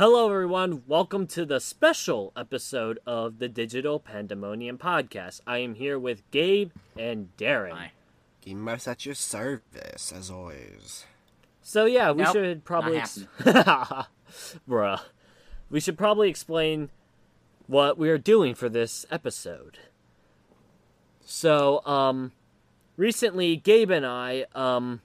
Hello, everyone. Welcome to the special episode of the Digital Pandemonium Podcast. I am here with Gabe and Darren. Hi. Game us at your service, as always. So yeah, we Nope, should probably, not bruh, we should probably explain what we are doing for this episode. So, um, recently Gabe and I um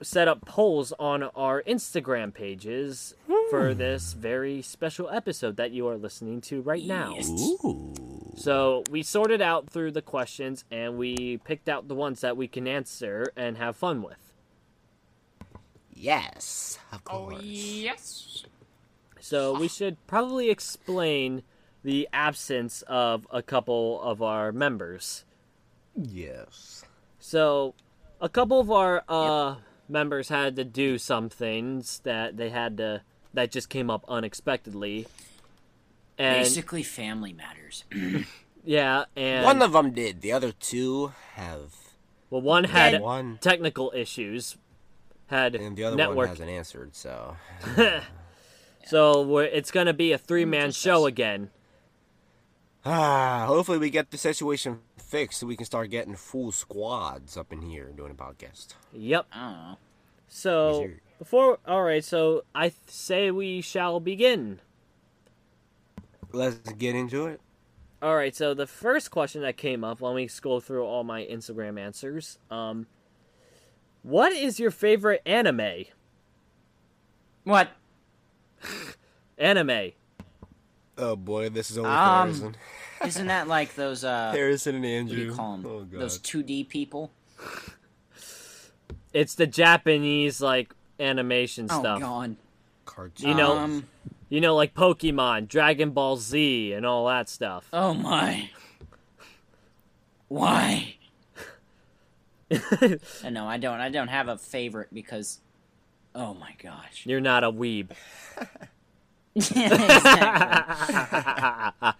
set up polls on our Instagram pages for this very special episode that you are listening to right now. Ooh. So we sorted out through the questions and we picked out the ones that we can answer and have fun with. Yes, of Oh course. yes. So we should probably explain the absence of a couple of our members. Yes. So a couple of our uh, members had to do some things that they had to that just came up unexpectedly. And Basically, family matters. yeah, and One of them did. The other two have, well, one had one, technical issues, had and the other network one hasn't answered. So So we're, it's going to be a three man show us. again. ah, hopefully we get the situation fixed so we can start getting full squads up in here doing a podcast. Yep. I don't know. So Yes, sir. Before, all right. So I th- say we shall begin. Let's get into it. All right. So the first question that came up, let me scroll through all my Instagram answers. Um, what is your favorite anime? What? Anime. Oh boy, this is only Um, Harrison. Isn't that like those uh? Harrison and What Andrew. do you call them? Oh god. those 2D people. It's the Japanese like animation Oh stuff. god. Cartoon. You know- Um. You know, like Pokemon, Dragon Ball Z, and all that stuff. Oh my. Why? Uh, no, I don't. I don't have a favorite because. Oh my gosh. You're not a weeb.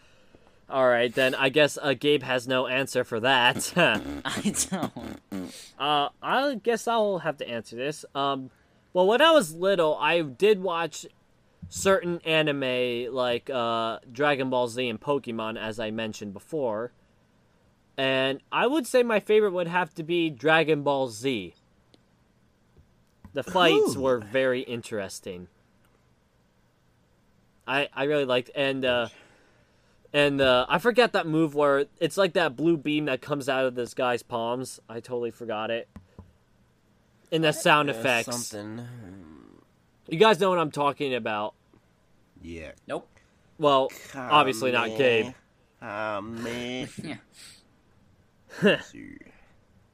All right, then I guess uh, Gabe has no answer for that. I don't. uh, I guess I'll have to answer this. Um, well, when I was little, I did watch certain anime like uh, Dragon Ball Z and Pokemon, as I mentioned before, and I would say my favorite would have to be Dragon Ball Z. The fights Ooh. were very interesting. I I really liked and uh and uh I forgot that move where it's like that blue beam that comes out of this guy's palms. I totally forgot it. And the sound Yeah, effects. Something. You guys know what I'm talking about. Yeah. Nope. Well, obviously not Gabe. Ah, man. Yeah.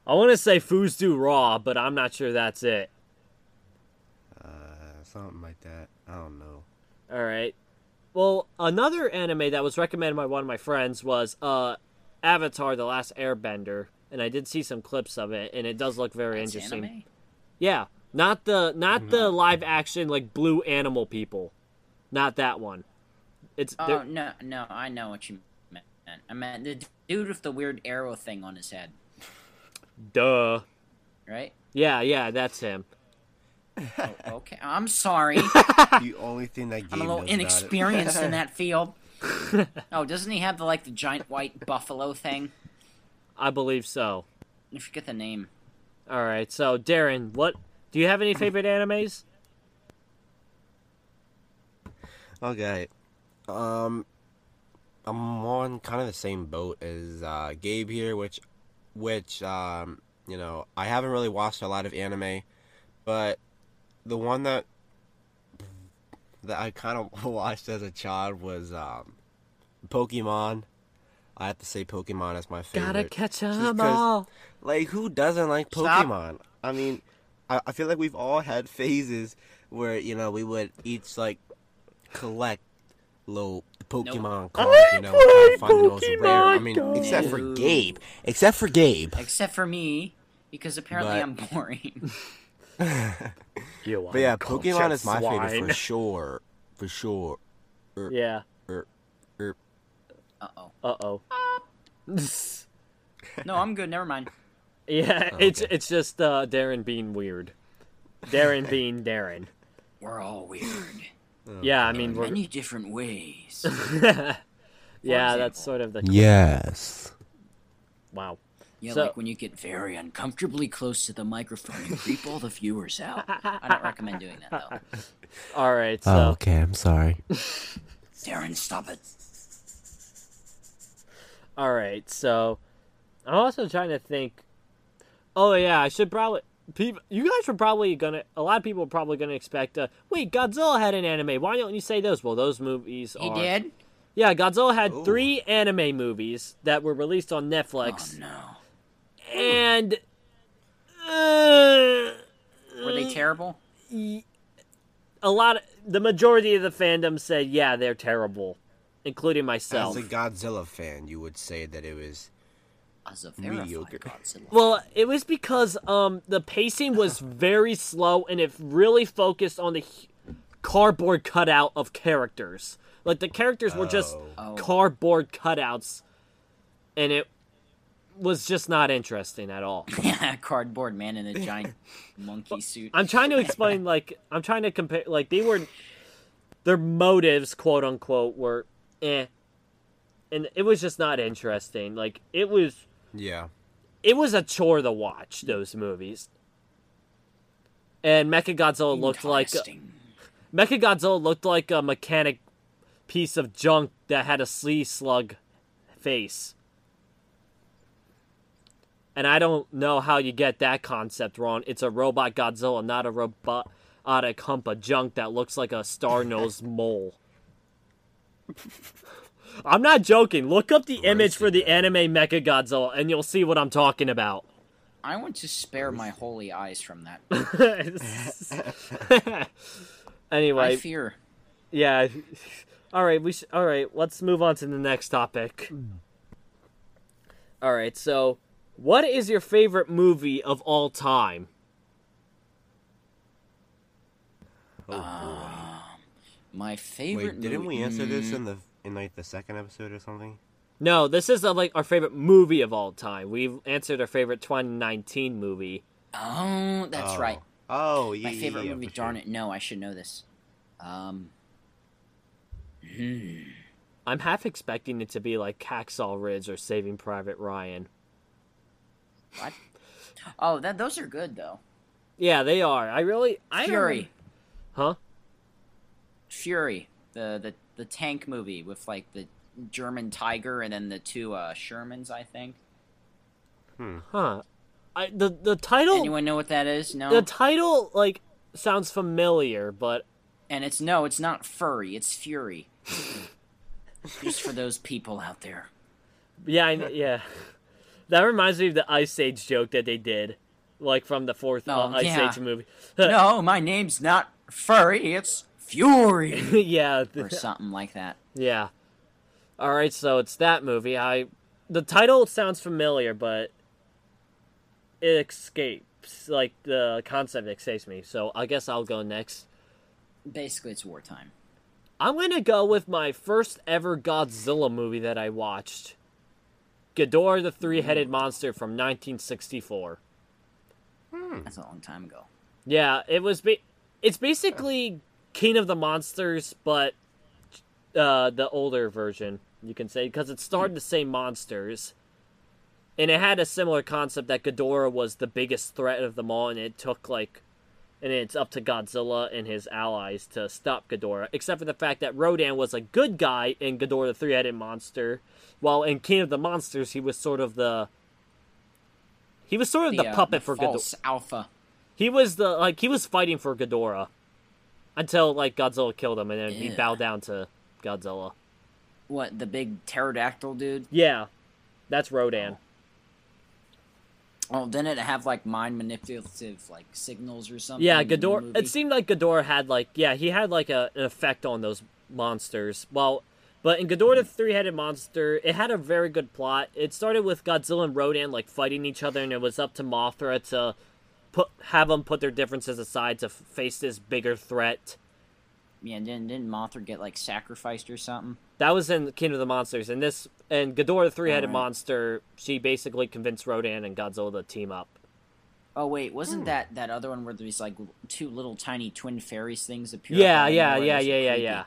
I want to say Foos Do Raw, but I'm not sure that's it. Uh, something like that. I don't know. All right. Well, another anime that was recommended by one of my friends was uh Avatar: The Last Airbender, and I did see some clips of it, and it does look very That's interesting. anime? Yeah, not the not mm-hmm. the live action like blue animal people, not that one. It's Oh they're- no, no, I know what you meant. I meant the dude with the weird arrow thing on his head, duh. right? Yeah, yeah, that's him. Oh, okay, I'm sorry. the only thing that Gabe I'm a little knows about it. inexperienced in that field. Oh, doesn't he have the like the giant white buffalo thing? I believe so. I forget the name. All right, so Darren, what do you have any favorite animes? Okay. Um, I'm on kind of the same boat as uh, Gabe here, which, which um, you know, I haven't really watched a lot of anime, but the one that that I kind of watched as a child was um, Pokemon. I have to say Pokemon is my favorite. Gotta catch Just 'em 'cause- all. Like, who doesn't like Stop. Pokemon? I mean, I, I feel like we've all had phases where, you know, we would each, like, collect little Pokemon cards, you know, try to find the most rare. I mean, Pokemon except for. Gabe. Except for Gabe. Except for me, because apparently But- I'm boring. But yeah, Pokemon is my favorite for sure. For sure. Yeah. Uh oh. Uh oh. No, I'm good. Never mind. yeah, Oh, it's okay. it's just uh, Darren being weird. Darren being Darren. We're all weird. yeah, I mean, we're, Many different ways. yeah, example. that's sort of the Yes. wow. Yeah, So- like when you get very uncomfortably close to the microphone and creep all the viewers out. I don't recommend doing that though. All right, so Oh, okay. I'm sorry. Darren, stop it. All right, so I'm also trying to think. Oh yeah, I should probably. People, you guys were probably gonna. A lot of people are probably gonna expect. Uh, Wait, Godzilla had an anime. Why don't you say those? Well, those movies He are. did? Yeah, Godzilla had Ooh. three anime movies that were released on Netflix, Oh no. and uh, Were they terrible? a lot of the majority of the fandom said, yeah, they're terrible, including myself. As myself. a Godzilla fan, you would say that it was As a Mediocre. Godzilla. Well, it was because um the pacing was very slow and it really focused on the cardboard cutout of characters. Like the characters were just Oh. cardboard cutouts, and it was just not interesting at all. Yeah, cardboard man in a giant monkey suit. I'm trying to explain, like I'm trying to compare, like they were, their motives, quote unquote, were eh, and it was just not interesting. Like it was. yeah. it was a chore to watch those movies. And Mechagodzilla looked like Interesting. Mechagodzilla looked like a mechanic piece of junk that had a sea slug face. And I don't know how you get that concept wrong. It's a robot Godzilla, not a robotic hump of junk that looks like a star-nosed mole. I'm not joking. Look up the image for the anime Mechagodzilla and you'll see what I'm talking about. I want to spare my holy eyes from that. anyway, I fear. yeah. All right, we sh- all right. Let's move on to the next topic. All right, so what is your favorite movie of all time? Oh, My favorite. Wait, didn't we answer this in the in like the second episode or something? No, this is uh, like our favorite movie of all time. We've answered our favorite 2019 movie. Oh, that's Oh. right. Oh, yeah. My favorite yeah, movie. for Darn it! No, I should know this. Um, I'm half expecting it to be like Hacksaw Ridge or Saving Private Ryan. what? Oh, that those are good though. Yeah, they are. I really I don't- Fury, Huh? Fury, the the the tank movie with like the German tiger and then the two uh, Shermans. I think. Huh. I the the title Anyone know what that is? No. the title like sounds familiar, but and it's no, it's not furry. It's Fury. Just for those people out there. Yeah, I, yeah. That reminds me of the Ice Age joke that they did, like from the fourth uh, Oh, Ice yeah. Age movie. no, my name's not furry. It's Fury yeah, or something like that. yeah. All right, so it's that movie. I the title sounds familiar, but it escapes. Like the concept escapes me. So I guess I'll go next. Basically, it's wartime. I'm gonna go with my first ever Godzilla movie that I watched. Ghidorah the three-headed hmm. monster from 1964. Hmm. That's a long time ago. Yeah, it was. Ba- it's basically King of the Monsters, but uh, the older version, you can say, because it starred the same monsters, and it had a similar concept that Ghidorah was the biggest threat of them all, and it took like, and it's up to Godzilla and his allies to stop Ghidorah. Except for the fact that Rodan was a good guy in Ghidorah the three-headed monster, while in King of the Monsters he was sort of the. He was sort of the, uh, puppet the for Ghidorah. alpha. He was the like he was fighting for Ghidorah until like Godzilla killed him, and then he bowed down to Godzilla. What the big pterodactyl dude? Yeah, that's Rodan. Oh, oh didn't it have like mind manipulative like signals or something? Yeah, Ghidorah. It seemed like Ghidorah had like yeah he had like a, an effect on those monsters. Well, but in Ghidorah the three-headed monster, it had a very good plot. It started with Godzilla and Rodan like fighting each other, and it was up to Mothra to put have them put their differences aside to f- face this bigger threat. Yeah, didn't didn't Mothra get like sacrificed or something? That was in King of the Monsters, and this and Ghidorah the three-headed Alright. monster. She basically convinced Rodan and Godzilla to team up. Oh wait, Hmm. wasn't that that other one where these like two little tiny twin fairies things appear? Yeah, out of yeah, yeah, yeah, yeah, yeah.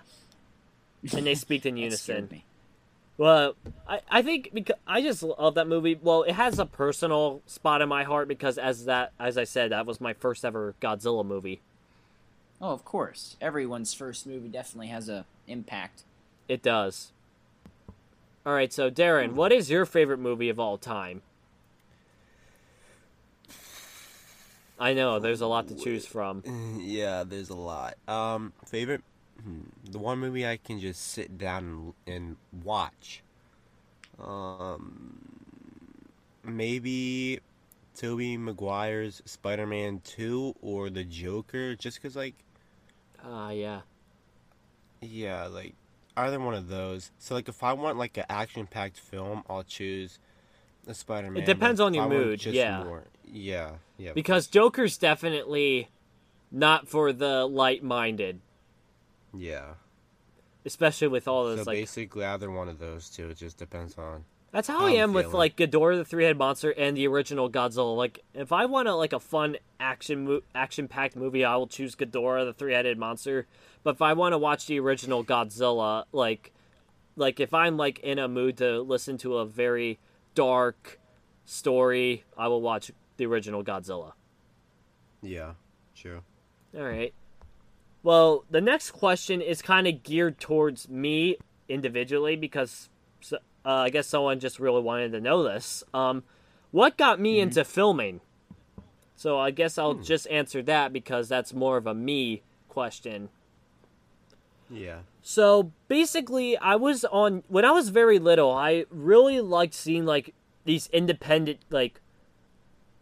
And they speak in That scared unison. Me. Well, I, I think because I just love that movie. Well, it has a personal spot in my heart because as that as I said, that was my first ever Godzilla movie. Oh, of course. Everyone's first movie definitely has a impact. It does. All right, so Darren, what is your favorite movie of all time? I know there's a lot to choose from. yeah, there's a lot. Um, favorite, hmm, the one movie I can just sit down and, and watch. Um, maybe Tobey Maguire's Spider-Man Two or the Joker, just cause like, Ah, yeah. yeah, like either one of those. So like, if I want like an action-packed film, I'll choose the Spider-Man. It depends on your I mood, just yeah. more- yeah, yeah. Because Joker's definitely not for the light-minded, yeah. especially with all those So like basically, either one of those two. It just depends on. That's how How I I'm am with feeling. like Ghidorah the three-headed monster and the original Godzilla. Like if I want a like a fun action mo- action-packed movie, I will choose Ghidorah the three-headed monster. But if I want to watch the original Godzilla, like like if I'm like in a mood to listen to a very dark story, I will watch the original Godzilla. Yeah, true. All right. Well, the next question is kind of geared towards me individually because uh, I guess someone just really wanted to know this. Um, what got me into filming? So I guess I'll just answer that because that's more of a me question. Yeah. So basically, I was on when I was very little. I really liked seeing like these independent like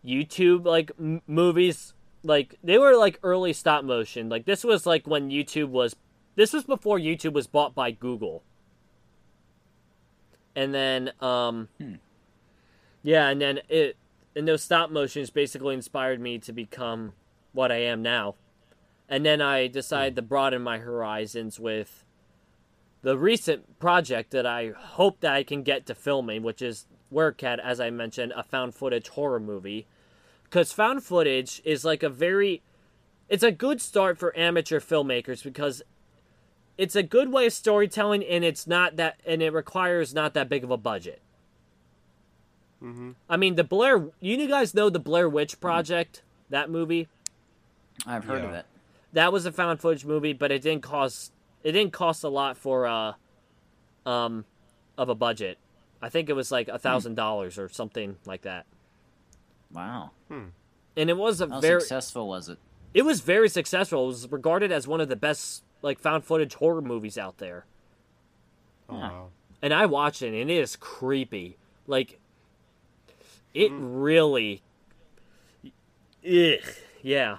YouTube like m- movies. Like they were like early stop motion. Like this was like when YouTube was. This was before YouTube was bought by Google. And then, um, yeah, and then it and those stop motions basically inspired me to become what I am now. And then I decided to broaden my horizons with the recent project that I hope that I can get to filming, which is Werkat, as I mentioned, a found footage horror movie. Because found footage is like a very. It's a good start for amateur filmmakers because it's a good way of storytelling and it's not that. And it requires not that big of a budget. Mm-hmm. I mean, the Blair. You guys know the Blair Witch Project? That movie? I've heard of it. that was a found footage movie, but it didn't cost it didn't cost a lot for uh um of a budget. I think it was like a thousand dollars or something like that. Wow. And it was a How very successful was it? it was very successful. It was regarded as one of the best like found footage horror movies out there. Oh, Huh. wow. And I watched it and it is creepy. Like it mm. really Ugh. Yeah.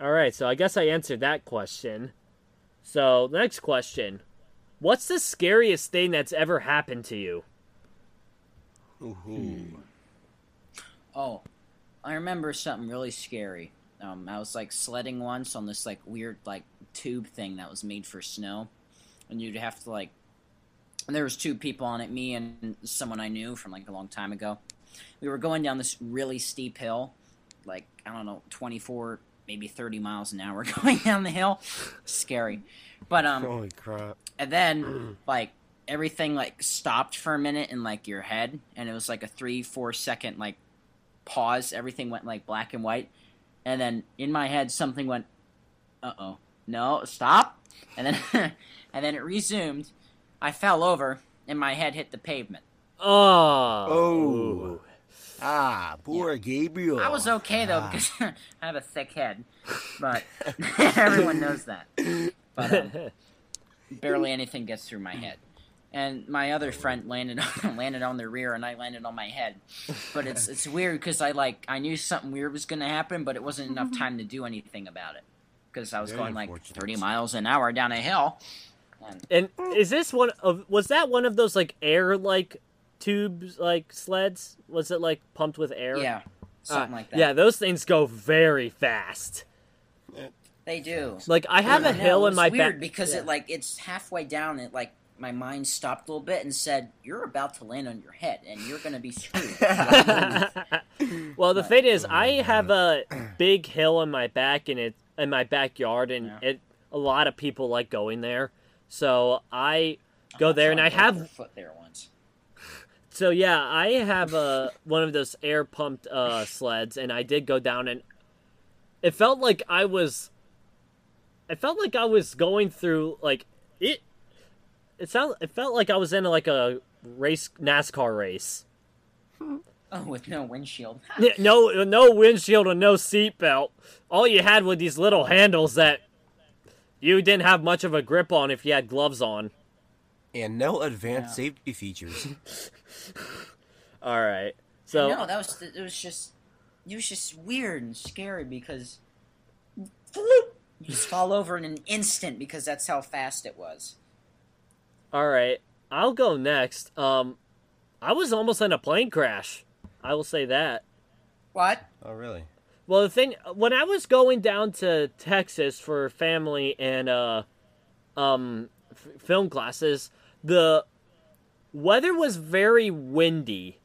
All right, so I guess I answered that question. So, next question. What's the scariest thing that's ever happened to you? Ooh. Oh, I remember something really scary. Um, I was like sledding once on this like weird like tube thing that was made for snow, and you'd have to like. And there was two people on it, me and someone I knew from like a long time ago. We were going down this really steep hill, like I don't know, twenty four, maybe thirty miles an hour going down the hill. Scary, but um, Holy crap. and then like everything like stopped for a minute in like your head and it was like a three four second like pause everything went like black and white and then in my head something went uh-oh no stop and then and then it resumed i fell over and my head hit the pavement Oh. Oh. Ah, poor Gabriel. i was okay though Ah. because i have a thick head but everyone knows that but um, barely anything gets through my head. And my other friend landed on, landed on the rear, and I landed on my head. But it's it's weird because I like I knew something weird was gonna happen, but it wasn't enough time to do anything about it because I was Very going like thirty miles an hour down a hill. And and is this one of was that one of those like air like tubes like sleds? Was it like pumped with air? yeah, Uh, something like that. Yeah, those things go very fast. they do. Like I have I a know, hill it in my weird back because yeah. it like it's halfway down. It like my mind stopped a little bit and said, "You're about to land on your head, and you're gonna be screwed." Well, the But- thing is, Oh my I have a big hill in my back and it in my backyard, and Yeah. it a lot of people like going there. So I go there, and I have foot there once. So yeah, I have a one of those air pumped uh, sleds, and I did go down, and it felt like I was. It felt like I was going through like it. It sound. It felt like I was in like a race NASCAR race. Oh, with no windshield. Yeah, No, no windshield and no seatbelt. All you had were these little handles that you didn't have much of a grip on if you had gloves on. and no advanced Yeah. safety features. All right, so no, that was it. Was just it was just weird and scary because you just fall over in an instant because that's how fast it was. All right, I'll go next. Um, I was almost in a plane crash. I will say that. What? oh, really? Well, the thing when I was going down to Texas for family and uh, um, f- film classes, the weather was very windy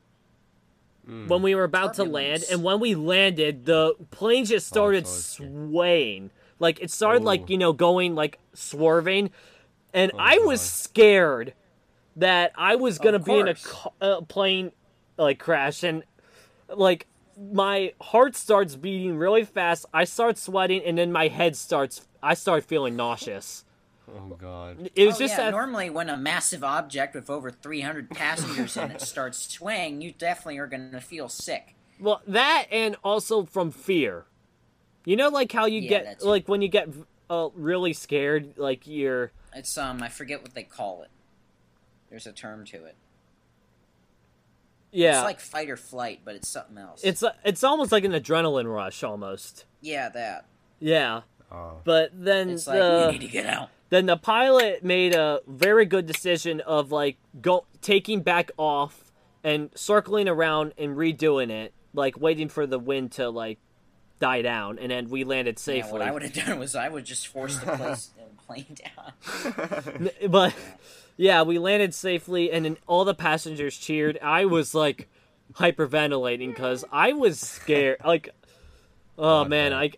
when we were about to land, and when we landed, the plane just started so it's- swaying. Like it started like you know going like swerving, and Oh, I was God. scared that I was gonna be in a ca- uh, plane like crash, and like my heart starts beating really fast. I start sweating, and then my head starts. I start feeling nauseous. Oh God. It was oh, just yeah, that. normally when a massive object with over 300 passengers in it starts swaying, you definitely are going to feel sick. Well, that and also from fear. You know, like how you Yeah, get that's- like when you get uh, really scared, like you're. It's um, I forget what they call it. There's a term to it. Yeah, It's like fight or flight, but it's something else. it's it's almost like an adrenaline rush, almost. yeah, that. Yeah, Oh. but then It's like the you need to get out. then the pilot made a very good decision of like go taking back off and circling around and redoing it, like waiting for the wind to like die down, and then we landed Yeah, safely. what I would have done was I would just force the place, plane down. But yeah, we landed safely, and then all the passengers cheered. I was like hyperventilating because I was scared. Like, oh Oh, man, no.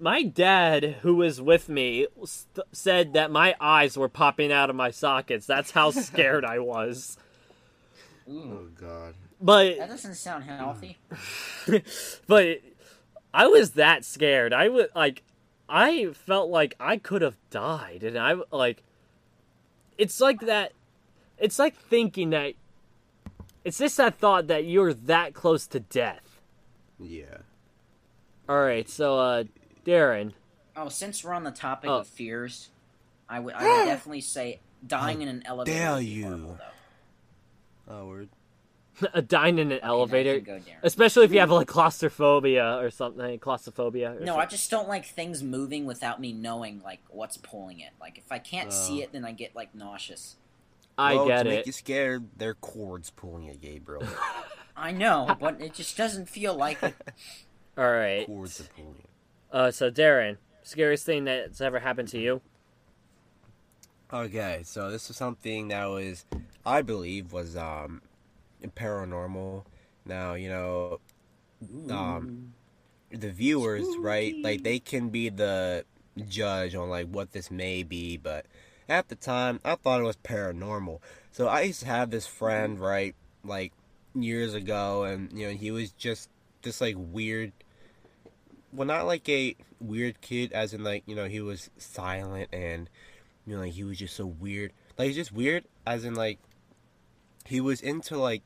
My dad who was with me st- said that my eyes were popping out of my sockets. That's how scared I was. Ooh, Oh God. But that doesn't sound healthy. but I was that scared. I was like, I felt like I could have died, and I like. It's like that. It's like thinking that. It's just that thought that you're that close to death. Yeah. All right, so uh, Darren. Oh, since we're on the topic Oh. of fears, I would I would definitely say dying in an elevator. dare you. horrible, though. Oh, word. a dying in an Okay, now elevator, you go, Darren. especially if you have like claustrophobia or something. Claustrophobia. Or No, I just don't like things moving without me knowing like what's pulling it. Like if I can't see Oh. it, then I get like nauseous. I well, get to it. make you scared, their cords pulling at Gabriel. I know, but it just doesn't feel like it. All right. cords are pulling it. Uh, so Darren, scariest thing that's ever happened to you? Okay, so this is something that was, I believe, was um, paranormal. Now you know, um, the viewers, right? Like they can be the judge on like what this may be, but at the time, I thought it was paranormal. So I used to have this friend, right, like years ago, and you know he was just this like weird. Well, not like a weird kid, as in like you know he was silent and you know like he was just so weird. Like he's just weird, as in like he was into like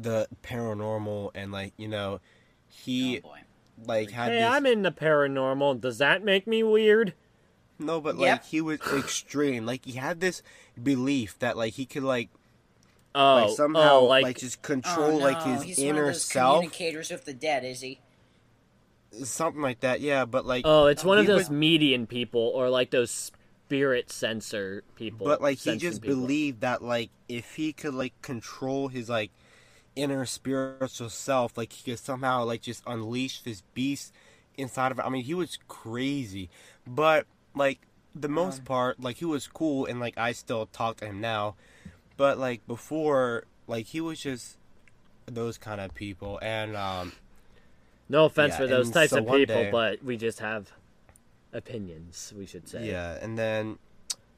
the paranormal and like you know he oh boy. like had Hey, this I'm in the paranormal. Does that make me weird? no but Yep. like he was extreme like he had this belief that like he could like Oh, like somehow oh, like, like, just Oh, control no. like his He's one inner of those self communicators with the dead, is he? something like that yeah but like oh, it's one of those would- median people or like those spirit sensor people. but like he just people. believed that like if he could like control his like inner spiritual self like he could somehow like just unleash this beast inside of it. I mean he was crazy. But like the most part like he was cool and like i still talk to him now. But like before like he was just those kind of people. And um No offense Yeah, for those types so of people, day- but we just have opinions. We should say. Yeah, and then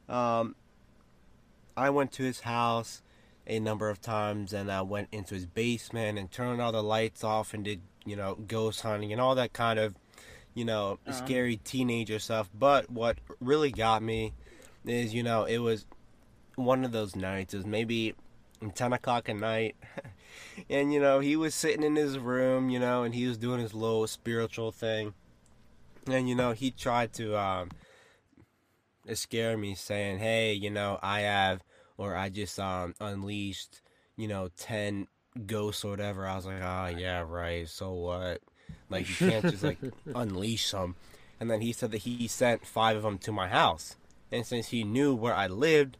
um, I went to his house a number of times, and I went into his basement and turned all the lights off and did you know ghost hunting and all that kind of you know Uh-huh. scary teenager stuff. But what really got me is you know it was one of those nights. It was maybe ten o'clock at night. And you know he was sitting in his room, you know, and he was doing his little spiritual thing, and you know he tried to um, scare me, saying, "Hey, you know, I have, or I just um unleashed, you know, ten ghosts or whatever." I was like, "Ah, yeah, right. So what? Like you can't just like unleash them." And then he said that he sent five of them to my house, and since he knew where I lived,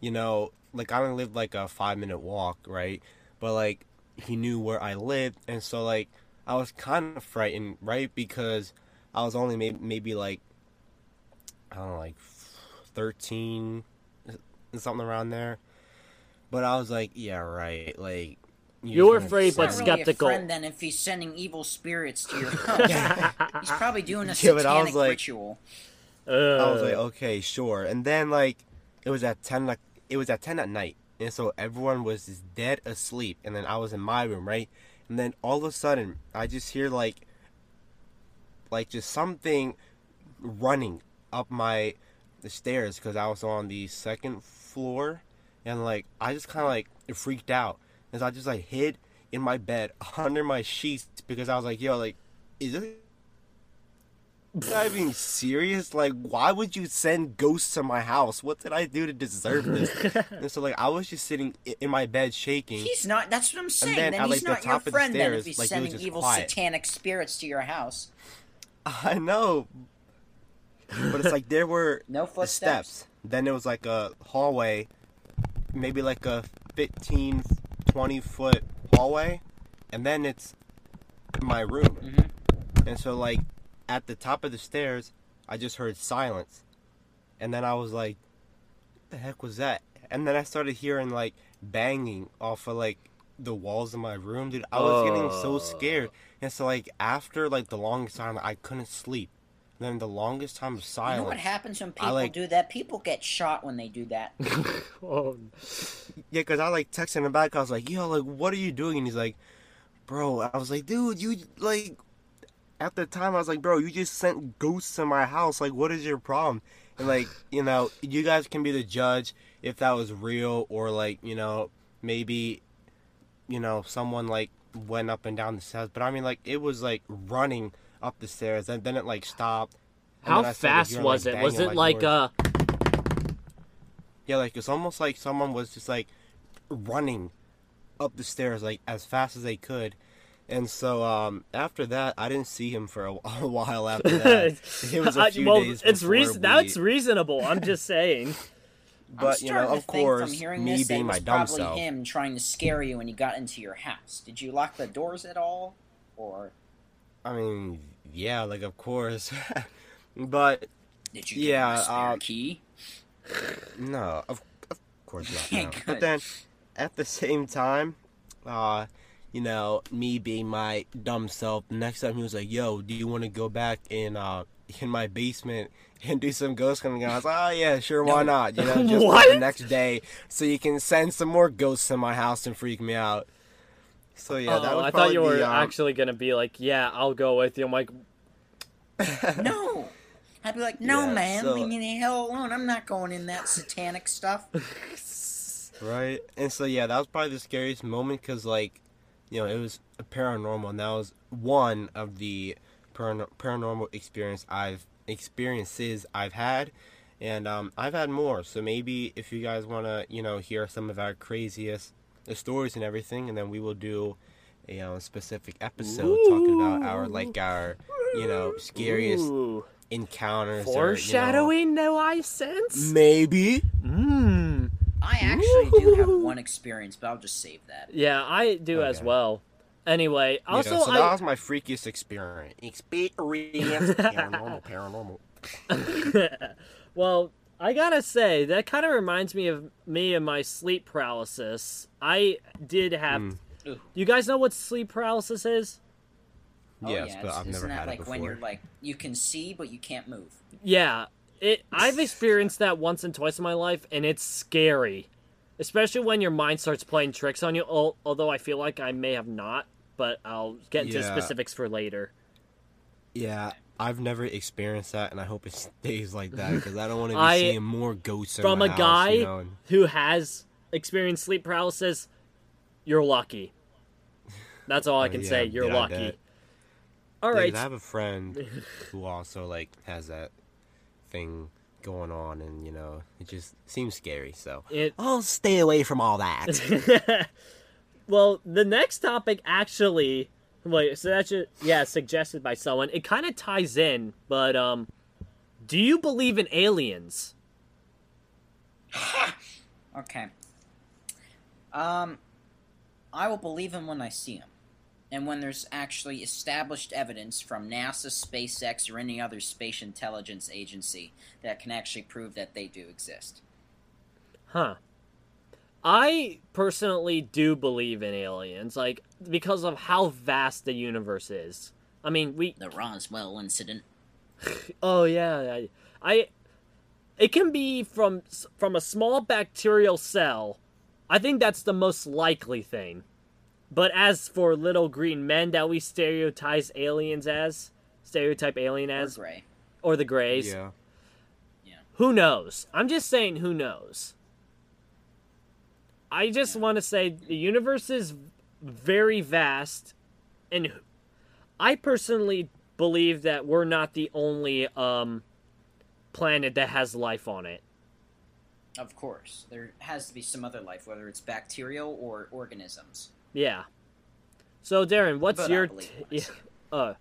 you know, like I only lived like a five minute walk, right? But like he knew where I lived, and so like I was kind of frightened, right? Because I was only maybe maybe like I don't know, like thirteen, something around there. But I was like, yeah, right. Like You were just afraid, but not really skeptical. a friend then if he's sending evil spirits to your house. he's probably doing a Yeah, but I was like- ritual. I was like, Uh, okay, sure. And then like it was at ten like it was at ten at night. And so everyone was just dead asleep and then I was in my room, right? And then all of a sudden I just hear like like just something running up my the stairs because I was on the second floor and like I just kind of like freaked out and so I just like hid in my bed under my sheets because I was like, yo, like, is this guy being serious? Like, why would you send ghosts to my house? What did I do to deserve this? and so, like, I was just sitting in my bed shaking. He's not. That's what I'm saying. then Then, he's like, the not your top the friend. then stairs, if he's like, sending evil quiet. satanic spirits to your house. I know, but it's like there were No footsteps. steps. Then it was like a hallway, maybe like a 15, 20 foot hallway, and then it's my room. Mhm. And so, like, at the top of the stairs, I just heard silence. And then I was like, what the heck was that? And then I started hearing, like, banging off of, like, the walls of my room, dude. I was getting so Oh. scared. And so, like, after, like, the longest time, I couldn't sleep. Then the longest time of silence. You silence. know what happens when people like- do that? People get shot when they do that. oh, Yeah, because I, like, texted him back. I was like, yo, like, what are you doing? And he's like, bro, I was like, dude, you, like, at the time, I was like, bro, you just sent ghosts to my house. Like, what is your problem? And, like, you know, you guys can be the judge if that was real or, like, you know, maybe, you know, someone, like, went up and down the stairs. But I mean, like, it was, like, running up the stairs. And then it, like, stopped. How then I started fast hearing, was like, it? Was it on like doors. uh? Yeah, like it's almost like someone was just like running up the stairs like as fast as they could. And so um, after that, I didn't see him for a, a while after that. It was a I- few well, days it's before reason. we- That's reasonable. I'm just saying. I'm But you know, of course, hearing me this that it being my was dumb probably self. him trying to scare you when he got into your house. Did you lock the doors at all, or I mean, yeah, like of course. but did you Yeah, him a spare uh, key? no, of of course not. No. But then at the same time, uh, you know, me being my dumb self, next time he was like, "Yo, do you want to go back in uh in my basement and do some ghost hunting?" I was like, "Oh yeah, sure, why No. not?" You know, just What? the next day, so you can send some more ghosts in my house and freak me out. So yeah, that oh, I thought you were the, um, actually gonna be like, "Yeah, I'll go with you." I'm like, No. I'd be like, no, Yeah, man, so- leave me the hell alone. I'm not going in that satanic stuff. Right. And so yeah, that was probably the scariest moment because like, you know, it was a paranormal, and that was one of the paran- paranormal experience I've experiences I've had, and um, I've had more. So maybe if you guys want to, you know, hear some of our craziest uh, stories and everything, and then we will do a um, specific episode talking about our like our, you know, scariest Ooh. encounters. or, you know- foreshadowing. No, I sense. maybe. Mmm. I actually do have one experience, but I'll just save that. Yeah, I do as well. Anyway, You know, also so I, that was my freakiest experience. Experience. paranormal, paranormal. well, I gotta say that kind of reminds me of me and my sleep paralysis. I did have. Mm. You guys know what sleep paralysis is? Oh, yes, yeah, but I've isn't never that had like it when you're like you can see but you can't move? Yeah, it. I've experienced that once and twice in my life, and it's scary, especially when your mind starts playing tricks on you. Although I feel like I may have not, but I'll get into Yeah. specifics for later. Yeah, I've never experienced that, and I hope it stays like that because I don't want to be I- seeing more ghosts From my a house, guy you know, and- who has experienced sleep paralysis, you're lucky. That's all I Oh, can yeah, say. You're lucky. All right. I have a friend who also like has that thing going on, and you know, it just seems scary. So It, I'll stay away from all that. well, the next topic actually, wait, so that's just, yeah, suggested by someone. It kind of ties in, but um, do you believe in aliens? Okay. Um, I will believe him when I see him, and when there's actually established evidence from NASA, SpaceX, or any other space intelligence agency that can actually prove that they do exist. Huh. I personally do believe in aliens, like because of how vast the universe is. I mean, we The Roswell incident. Oh yeah, I, I it can be from from a small bacterial cell. I think that's the most likely thing. But as for little green men that we stereotype aliens as, stereotype alien Or as, gray. or the Greys, yeah, who knows? I'm just saying, who knows? I just want to say the universe is very vast, and I personally believe that we're not the only um, planet that has life on it. Of course, there has to be some other life, whether it's bacterial or organisms. Yeah. So Darren, what's But your t- yeah, uh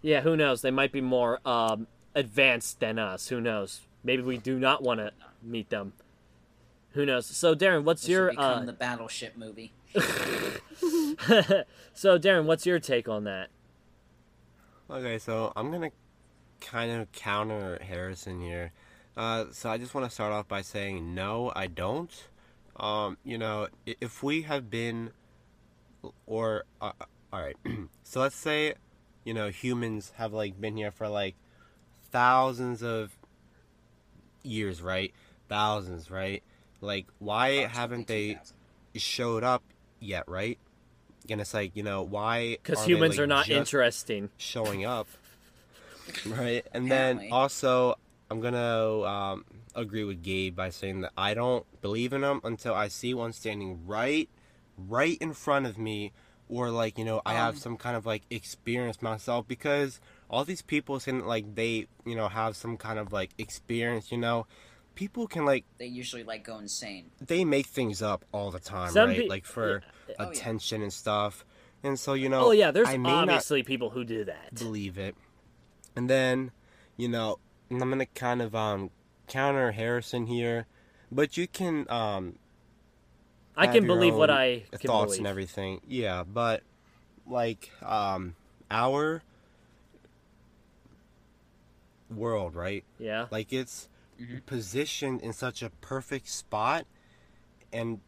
yeah, who knows? They might be more um advanced than us. Who knows? Maybe we do not want to meet them. Who knows? So Darren, what's This your become uh the battleship movie. so Darren, what's your take on that? Okay, so I'm gonna kind of counter Harrison here. Uh, so I just want to start off by saying no, I don't. Um, you know, if we have been, or uh, all right, so let's say, you know, humans have like been here for like thousands of years, right? Thousands, right? Like, why Approximately haven't they showed up yet, right? And it's like, you know, why? Because are they, humans like, are not interesting. showing up. right? And then also, I'm going to um, agree with Gabe by saying that I don't believe in them until I see one standing right, right in front of me, or like, you know, I have Um, some kind of like experience myself because all these people saying like they, you know, have some kind of like experience, you know, people can like, They usually like go insane. they make things up all the time, Some right? pe- like for Oh, yeah. attention and stuff. And so, you know, Oh yeah, there's I may not obviously people who do that. believe it. And then, you know, and I'm gonna kind of um counter Harrison here, but you can um I can believe what I can thoughts believe. and everything. Yeah, but like um our world, right? Yeah. Like it's Mhm. positioned in such a perfect spot and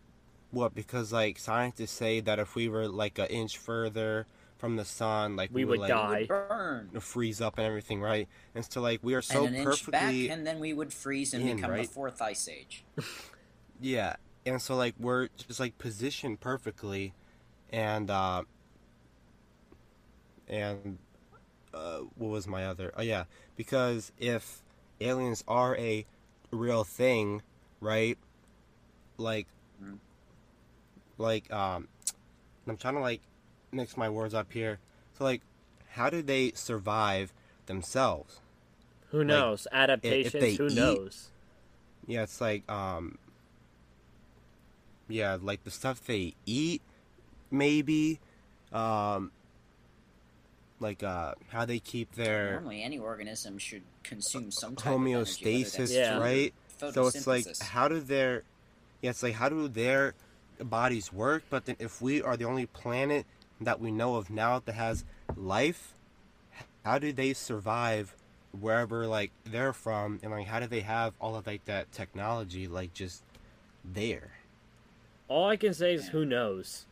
what because like scientists say that if we were like an inch further from the sun like We we, would like, die. Burn. freeze up and everything, right? And so like we are so and an inch back, perfectly and then we would freeze and in, become right? the fourth ice age. yeah, and so like we're just like positioned perfectly, and uh, and uh, what was my other? Oh yeah, because if aliens are a real thing, right? Like, Mhm. like um, I'm trying to like mix my words up here. So like, how do they survive themselves? Who knows? Adaptations. they Who eat- knows? Yeah, it's like um yeah, like the stuff they eat maybe um like uh how they keep their Normally, any organism should consume some type of energy, homeostasis, Yeah. right? So it's like how do their yeah, it's like how do their bodies work? But then if we are the only planet that we know of now that has life, how do they survive wherever like they're from and like how do they have all of like that technology like just there? All I can say is who knows.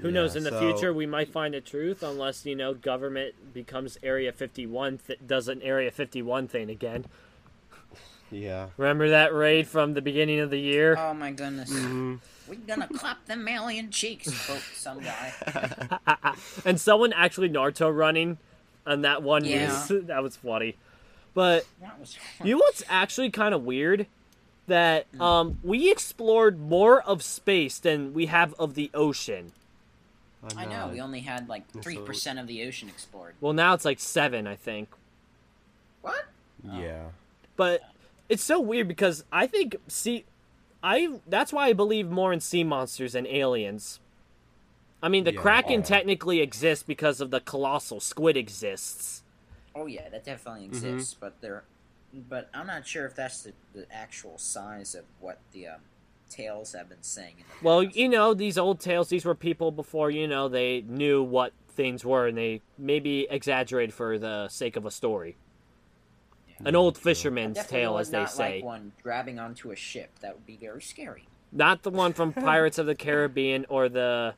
Who Yeah, knows? In the so- future, we might find the truth, unless you know, government becomes Area 51, th- does an Area 51 thing again. Yeah. Remember that raid from the beginning of the year? Oh my goodness. hmm We're gonna clap them alien cheeks, quote some guy. and someone actually Naruto running on that one Yeah. news. that was funny. But That was you know what's actually kind of weird? That um, we explored more of space than we have of the ocean. I know, we only had like three so- percent of the ocean explored. Well, now it's like seven, I think. What? Yeah. But it's so weird because I think sea, I that's why I believe more in sea monsters and aliens. I mean, the Yeah. kraken Oh. technically exists because of the colossal squid exists. Oh yeah, that definitely Mm-hmm. exists, but there, but I'm not sure if that's the, the actual size of what the um, tales have been saying. In the Well, you know, these old tales, these were people before, you know, they knew what things were and they maybe exaggerated for the sake of a story. An old I fisherman's tale, as they not say. like one grabbing onto a ship. That would be very scary. Not the one from Pirates of the Caribbean or the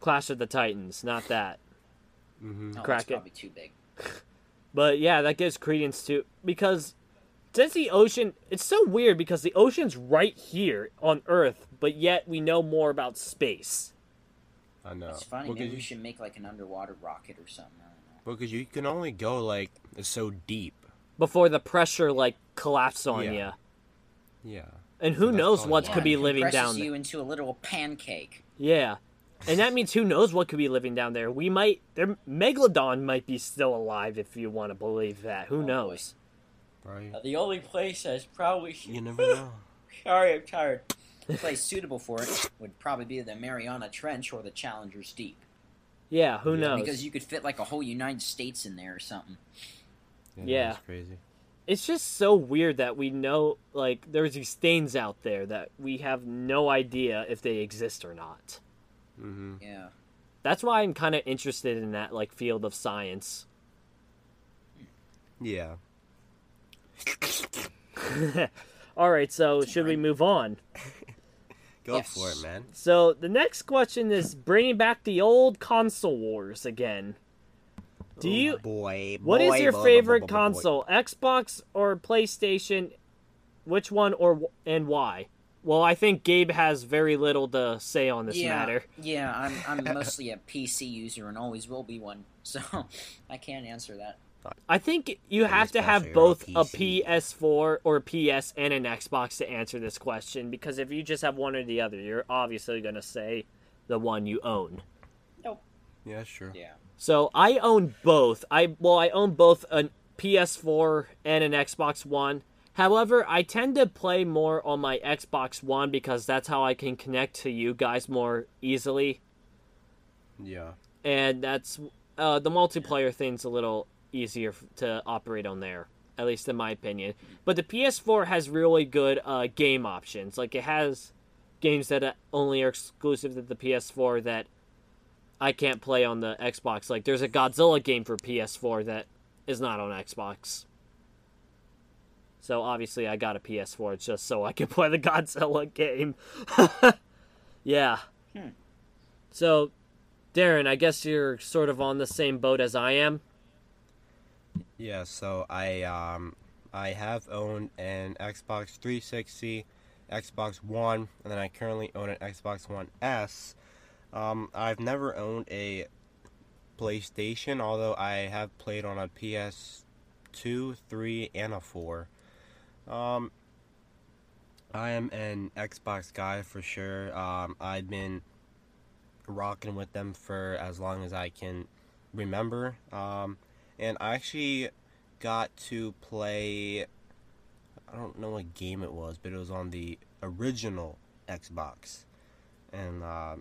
Clash of the Titans. Not that. hmm No, that's Kraken. probably too big. But yeah, that gives credence to because since the ocean, it's so weird because the ocean's right here on Earth, but yet we know more about space. I know. It's funny. Well, Maybe 'cause we you, should make like an underwater rocket or something. I don't know. well, 'cause you can only go like so deep. Before the pressure like collapses on Yeah. you, Yeah. and who So knows what why. could be living compresses down there. you into a little pancake. Yeah. And that means who knows what could be living down there. We might there Megalodon might be still alive if you want to believe that. Who Oh, boy. Knows? Right. the only place that's probably You never know. sorry, I'm tired. The place suitable for it would probably be the Mariana Trench or the Challenger's Deep, Yeah, who Yeah. knows? because you could fit like a whole United States in there or something. Yeah. That's crazy. it's just so weird that we know like there's these things out there that we have no idea if they exist or not. hmm Yeah. That's why I'm kind of interested in that like field of science. Yeah. All right, so should we move on? Go Yes. for it, man. So the next question is bringing back the old console wars again. Do Oh, you boy? What is your boy, boy, favorite boy, boy, boy. console? Xbox or PlayStation? Which one or and why? Well, I think Gabe has very little to say on this yeah, matter. Yeah, I'm I'm mostly a PC user and always will be one, so I can't answer that. I think you And have to have both on a PS4 or a PS and an Xbox to answer this question because if you just have one or the other, you're obviously going to say the one you own. Yeah, sure. Yeah. So I own both. I well, I own both a PS4 and an Xbox One. However, I tend to play more on my Xbox One because that's how I can connect to you guys more easily, Yeah. and that's uh, the multiplayer thing's a little easier to operate on there, at least in my opinion. But the PS4 has really good uh, game options. Like it has games that uh, only are exclusive to the PS4 that I can't play on the Xbox. Like there's a Godzilla game for PS4 that is not on Xbox. So obviously I got a PS4 just so I can play the Godzilla game. yeah. Hmm. So Darren, I guess you're sort of on the same boat as I am. Yeah, so I um I have owned an Xbox 360, Xbox One, and then I currently own an Xbox One S. Um, I've never owned a PlayStation, although I have played on a PS2, 3, and a 4. Um, I am an Xbox guy for sure. Um, I've been rocking with them for as long as I can remember. Um, and I actually got to play. I don't know what game it was, but it was on the original Xbox, and uh,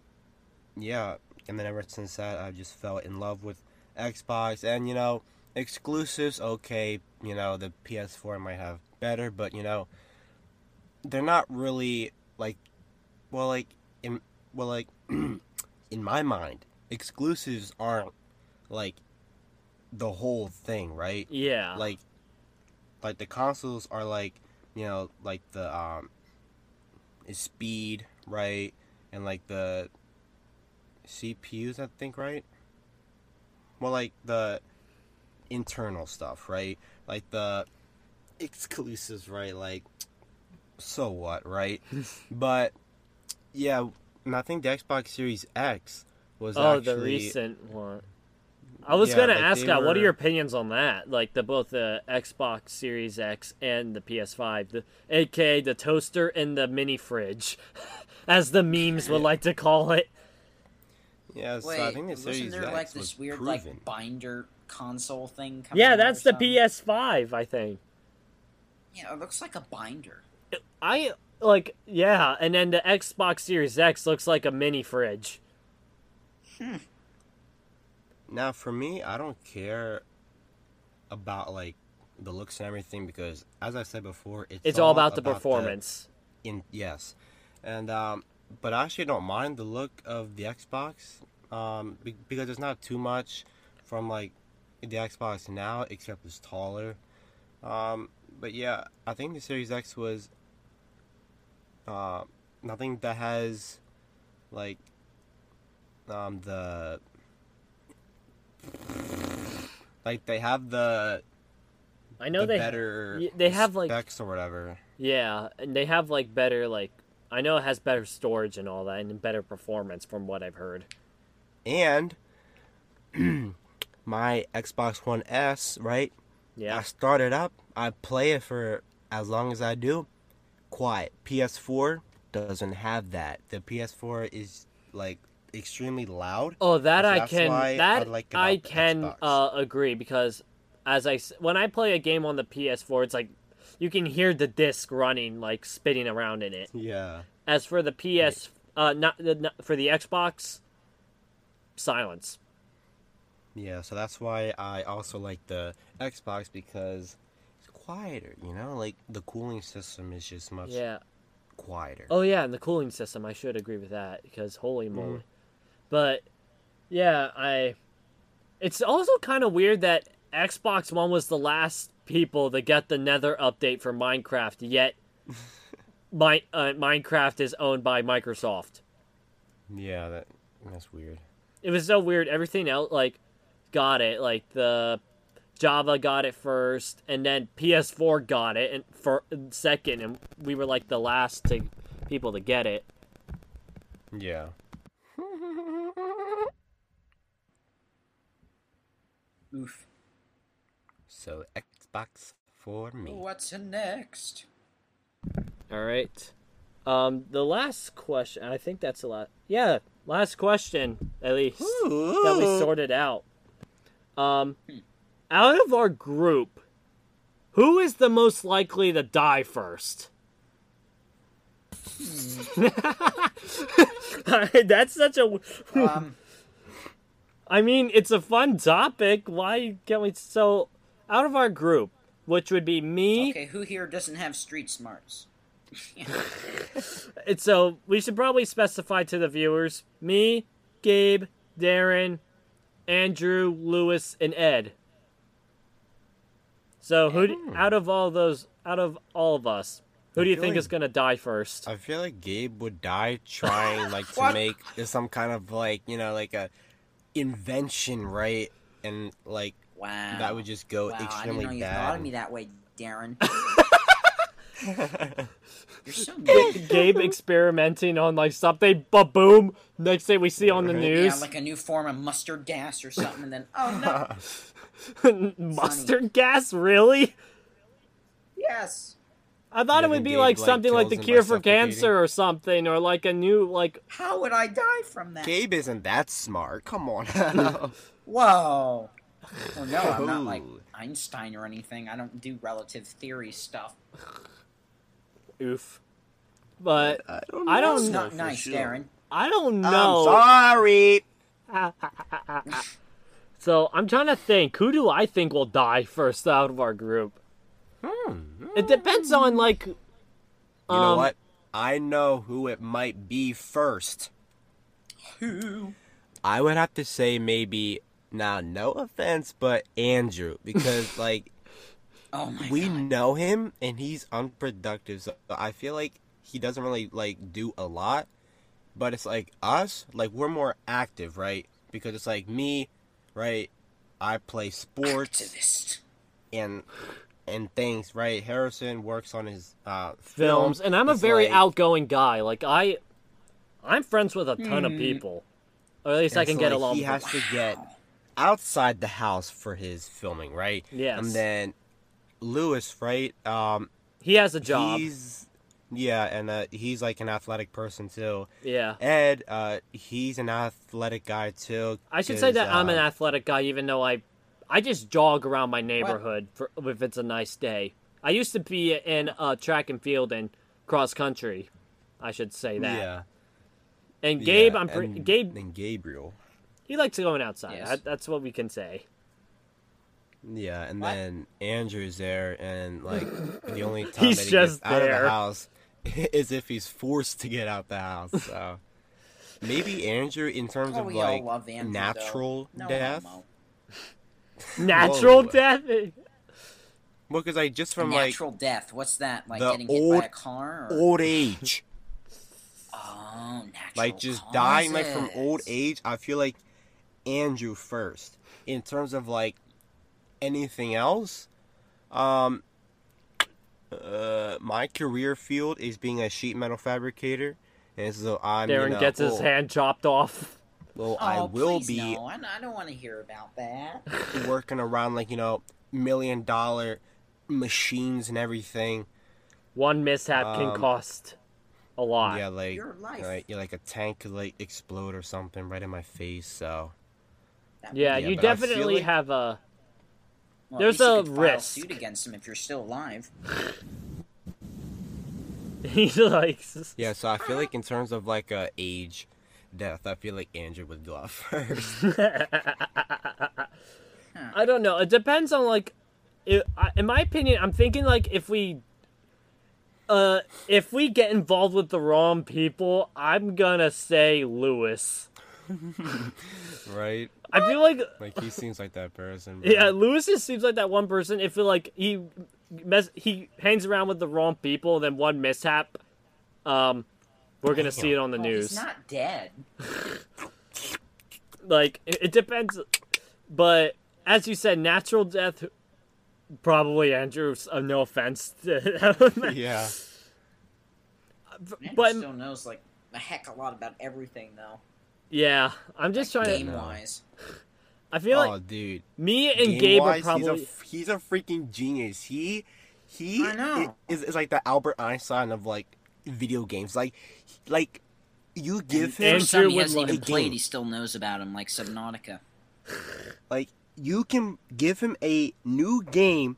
yeah, and then ever since that, I just fell in love with Xbox, and you know, exclusives. Okay, you know, the PS4 might have better, but you know, they're not really like, well, like in well, like in my mind, exclusives aren't like the whole thing, right? Yeah. Like like the consoles are like, you know, like the um is speed, right? And like the CPUs, I think, right? Well, like the internal stuff, right? Like the exclusives, right? Like, so what, right? but yeah, and I think the Xbox Series X was oh, actually the recent one. I was Yeah, gonna like, ask they that. What are your opinions on that? Like the both the Xbox Series X and the PS5, the aka the toaster and the mini fridge, as the memes would like to call it. yeah. So Wait, I think the wasn't Series there X like was this weird proven. like binder console thing? Coming Yeah, that's the? PS5, I think. Yeah, it looks like a binder. I like yeah, and then the Xbox Series X looks like a mini fridge. Hmm. Now, for me, I don't care about like the looks and everything because, as I said before, it's, It's all about the performance. in yes, and um, but I actually don't mind the look of the Xbox, um, be- because it's not too much from like the Xbox now, except it's taller. Um, but yeah, I think the Series X was uh, nothing that has like um the like they have the I know the they better they have, like- specs or whatever. Yeah, and they have like better like I know it has better storage and all that and better performance from what I've heard. And my Xbox One S, right? Yeah. I start it up. I play it for as long as I do. Quiet. PS4 doesn't have that. The PS4 is like extremely loud. Oh, that I can why I that like I can uh, agree because as I when I play a game on the PS4, it's like you can hear the disc running like spinning around in it. Yeah. As for the PS, uh, not, the not for the Xbox, silence. Yeah, so that's why I also like the Xbox because it's quieter, you know? Like the cooling system is just much Yeah. quieter. Oh yeah, and the cooling system. I should agree with that because holy Mm. But yeah, I. It's also kind of weird that Xbox One was the last people to get the Nether update for Minecraft. Yet, my uh, Minecraft is owned by Microsoft. Yeah, that that's weird. It was so weird. Everything else like got it. Like the Java got it first, and then PS4 got it and for second, and we were like the last to people to get it. Yeah. Oof. So Xbox for me. What's next? All right. Um, the last question. I think that's a lot. Yeah, last question at least that we sorted out. Um, out of our group, who is the most likely to die first? that's such a. Um, I mean, it's a fun topic. Why can't we? So, out of our group, which would be me, okay, who here doesn't have street smarts? And so we should probably specify to the viewers me, Gabe, Darren, Andrew, Lewis, and Ed. So who do, hmm. out of all those out of all of us, who do you think like- is gonna die first? I feel like Gabe would die trying like to What? make some kind of like you know like a invention, right? And like Wow. that would just go wow, I didn't extremely know you bad. thought of me that way, Darren. You're so mean. Gabe experimenting on like something, but boom! Next thing we see on the Right. Yeah, news, like a new form of mustard gas or something, and then oh no, mustard gas. Really? yes. I thought it would be Gabe, like like, something like kills the cure for cancer or something, or like a new like How would I die from that? Gabe isn't that smart. Come on. Whoa. Well, no, I'm not like Einstein or anything. I don't do relative theory stuff. oof. But I don't I don't know not for nice, sure. Darren. I don't I'm know. sorry. So I'm trying to think. Who do I think will die first out of our group? It depends on like. You know um, what? I know who it might be first. Who? I would have to say maybe now no offense, but Andrew because like Oh my we god. know him and he's unproductive. So I feel like he doesn't really like do a lot. but it's like us, like we're more active, right? Because it's like me, right? I play sports Activist. and and things, right? Harrison works on his uh, films, and I'm a very like- outgoing guy. Like I, I'm friends with a ton of Hmm. people, or at least I can so, get like, along. He with has to get outside the house for his filming, right? Yes. And then Lewis, right? Um, He has a job. He's yeah, and uh, he's like an athletic person too. Yeah. Ed, uh, he's an athletic guy too. I should say that I'm an uh, athletic guy, even though I, I just jog around my neighborhood for, if it's a nice day. I used to be in uh, track and field and cross country. I should say that. Yeah. And Gabe, yeah, I'm pre- and, Gabe. and Gabriel. He likes going outside. Yes. That- that's what we can say. Yeah, and What? then Andrew's there, and like the only time He's that he just gets out of the house is if he's forced to get out the house. So maybe Andrew, in terms Oh, of like love Andrew, though. natural No death, homo. Natural Whoa. death. well, because like just A from like natural death. What's that? Like the getting hit old- by a car? Or... old age, Oh, natural like just dying like from old age, I feel like Andrew first. In terms of like anything else, um, uh, my career field is being a sheet metal fabricator, and so I'm. you Darren know, gets his oh, hand chopped off. Well, Oh, I will be No, I, I don't want to hear about that. working around like you know million dollar machines and everything. One mishap can Um, cost a lot. Yeah, like Your life. like yeah, like a tank could like explode or something right in my face. So Yeah, Yeah, you but I feel definitely like- have a. Well, There's a you could file risk. suit against him if you're still alive. He likes. yeah, so I feel like in terms of like a age, death, I feel like Andrew would go out first. I don't know. It depends on like, it, I- in my opinion, I'm thinking like if we, uh, if we get involved with the wrong people, I'm gonna say Lewis. right? I feel like Like he seems like that person. bro. yeah, Lewis just seems like that one person. If like he mess, he hangs around with the wrong people, then one mishap, um, we're gonna see it on the Well, news. He's not dead. like it, it depends but as you said natural death probably andrew's uh, no offense to yeah. Andrew but still knows like a heck a lot about everything though. yeah i'm just trying Game to know. wise. i feel oh, like dude. me and gabe are probably he's a, he's a freaking genius. He he I know. Is, is like the Albert Einstein of like video games. Like like you give him Andrew For some he would hasn't like- even played, he still knows about him, like Subnautica. like you can give him a new game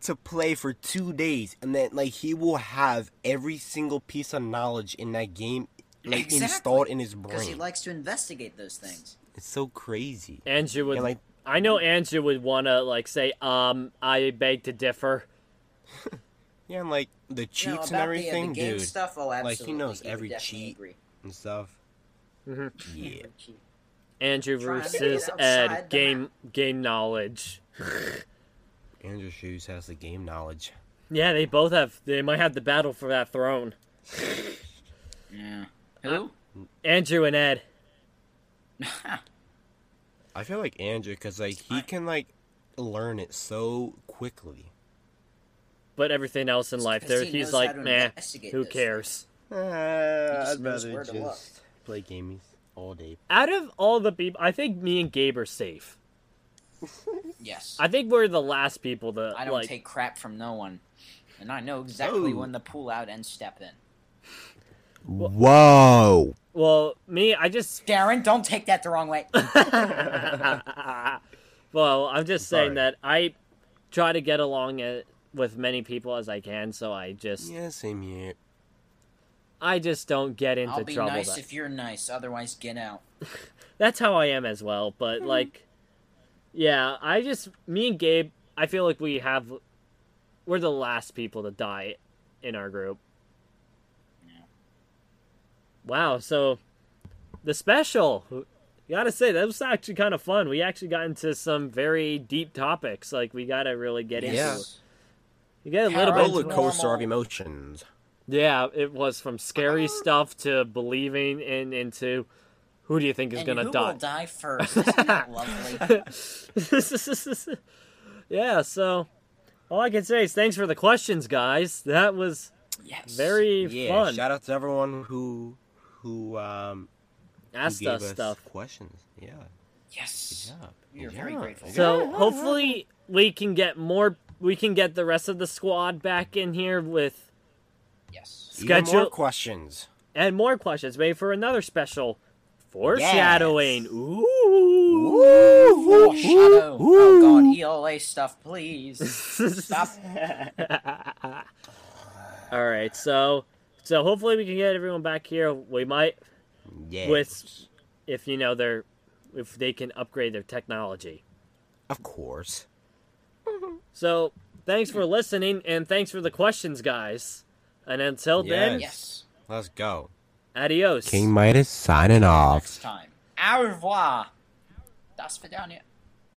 to play for two days and then like he will have every single piece of knowledge in that game like Exactly. installed in his brain Because he likes to investigate those things. it's so crazy andrew would and like i know andrew would want to like say um i beg to differ yeah and like the cheats know, about and everything the, uh, the game dude. stuff, oh, like, he knows would every cheat. agree. and stuff. Mhm. yeah. Andrew versus ed outside the game game knowledge. Andrew shoes has the game knowledge. Yeah they both have they might have the battle for that throne. Yeah. Who? andrew and ed. I feel like andrew because like he I- can like learn it so quickly but everything else in It's life 'cause there he he's like how to meh who those cares Uh, just I'd knows rather where to look. just play games all day. out of all the people, I think me and Gabe are safe. Yes. I think we're the last people to I don't like. take crap from no one. And I know exactly Oh. when to pull out and step in. Whoa! Well, me, I just. Darren, don't take that the wrong way. well, I'm just saying that I try to get along with many people as I can, so I just, Yeah, same here. I just don't get into I'll be trouble. nice that- if you're nice, otherwise get out. That's how I am as well. But hmm. like, yeah, I just me and Gabe. I feel like we have. We're the last people to die in our group. Yeah. Wow. So, the special. You gotta say that was actually kind of fun. We actually got into some very deep topics. Like we gotta really get into. Yeah. You get a How little Roller bit. Roller into- coaster of emotions. Yeah, it was from scary stuff to believing in into who do you think is and gonna who die? will die first? Isn't that lovely? yeah, so all I can say is thanks for the questions, guys. That was Yes. very Yeah, fun. shout out to everyone who who um who Asked gave us stuff. questions. Yeah, Yes. good job. We are Good very job. grateful. So hopefully we can get more. We can get the rest of the squad back in here with Yes. Even more schedule questions. and more questions. Maybe for another special foreshadowing. Yes. Ooh. Foreshadow. Oh god, ELA stuff, please. Stop. All right, so so hopefully we can get everyone back here. We might Yeah. with if you know they're if they can upgrade their technology. of course. So thanks for listening and thanks for the questions, guys. And until then, Yes. Yes. Let's go. adios. King Midas signing off. Next time. Au revoir. Das Vidania.